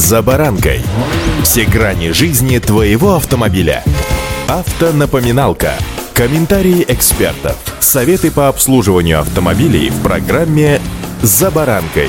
«За баранкой». Все грани жизни твоего автомобиля. Автонапоминалка. Комментарии экспертов. Советы по обслуживанию автомобилей в программе «За баранкой».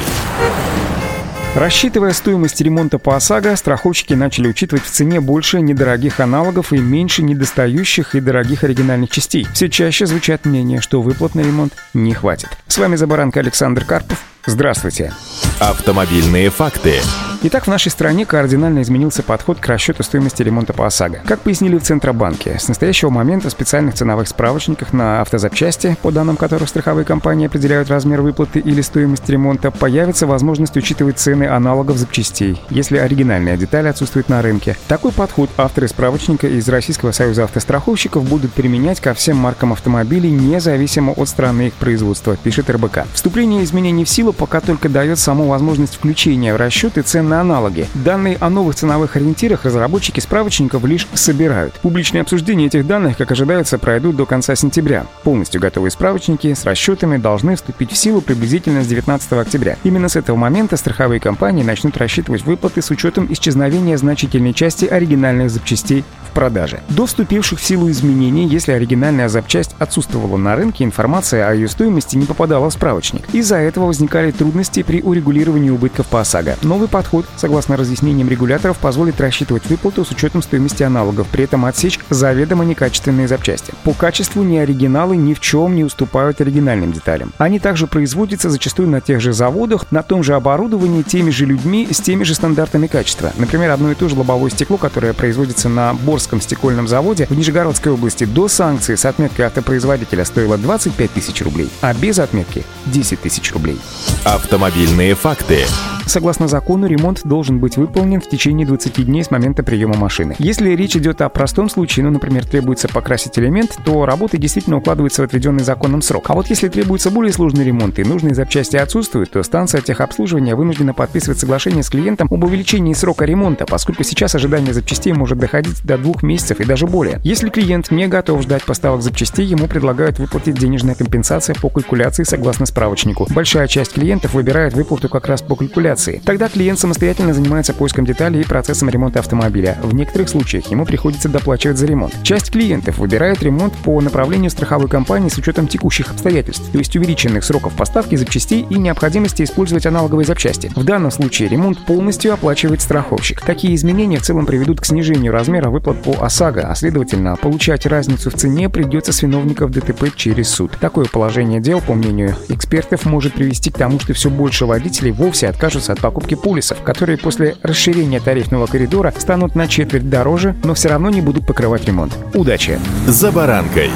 Рассчитывая стоимость ремонта по ОСАГО, страховщики начали учитывать в цене больше недорогих аналогов и меньше недостающих и дорогих оригинальных частей. Все чаще звучат мнения, что выплат на ремонт не хватит. С вами «За баранкой» Александр Карпов. Здравствуйте. Автомобильные факты. Итак, в нашей стране кардинально изменился подход к расчету стоимости ремонта по ОСАГО. Как пояснили в Центробанке, с настоящего момента в специальных ценовых справочниках на автозапчасти, по данным которых страховые компании определяют размер выплаты или стоимость ремонта, появится возможность учитывать цены аналогов запчастей, если оригинальная деталь отсутствует на рынке. Такой подход авторы справочника из Российского союза автостраховщиков будут применять ко всем маркам автомобилей, независимо от страны их производства, пишет РБК. Вступление изменений в силу пока только дает саму возможность включения в расчеты цен на аналоги. Данные о новых ценовых ориентирах разработчики справочников лишь собирают. Публичное обсуждение этих данных, как ожидается, пройдут до конца сентября. Полностью готовые справочники с расчетами должны вступить в силу приблизительно с 19 октября. Именно с этого момента страховые компании начнут рассчитывать выплаты с учетом исчезновения значительной части оригинальных запчастей в продаже. До вступивших в силу изменений, если оригинальная запчасть отсутствовала на рынке, информация о ее стоимости не попадала в справочник. Из-за этого возникали трудности при урегулировании убытков по ОСАГО. Новый подход подход, согласно разъяснениям регуляторов, позволит рассчитывать выплату с учетом стоимости аналогов, при этом отсечь заведомо некачественные запчасти. По качеству ни оригиналы ни в чем не уступают оригинальным деталям. Они также производятся зачастую на тех же заводах, на том же оборудовании, теми же людьми, с теми же стандартами качества. Например, одно и то же лобовое стекло, которое производится на Борском стекольном заводе в Нижегородской области до санкции с отметкой автопроизводителя стоило 25 тысяч рублей, а без отметки 10 тысяч рублей. Автомобильные факты. Согласно закону, ремонт должен быть выполнен в течение 20 дней с момента приема машины. Если речь идет о простом случае, ну, например, требуется покрасить элемент, то работы действительно укладываются в отведенный законом срок. А вот если требуется более сложный ремонт и нужные запчасти отсутствуют, то станция техобслуживания вынуждена подписывать соглашение с клиентом об увеличении срока ремонта, поскольку сейчас ожидание запчастей может доходить до двух месяцев и даже более. Если клиент не готов ждать поставок запчастей, ему предлагают выплатить денежная компенсация по калькуляции согласно справочнику. Большая часть клиентов выбирает выплату как раз по калькуляции коммуникации. Тогда клиент самостоятельно занимается поиском деталей и процессом ремонта автомобиля. В некоторых случаях ему приходится доплачивать за ремонт. Часть клиентов выбирает ремонт по направлению страховой компании с учетом текущих обстоятельств, то есть увеличенных сроков поставки запчастей и необходимости использовать аналоговые запчасти. В данном случае ремонт полностью оплачивает страховщик. Такие изменения в целом приведут к снижению размера выплат по ОСАГО, а следовательно, получать разницу в цене придется с виновников ДТП через суд. Такое положение дел, по мнению экспертов, может привести к тому, что все больше водителей вовсе откажутся от покупки полисов, которые после расширения тарифного коридора станут на четверть дороже, но все равно не будут покрывать ремонт. Удачи! За баранкой!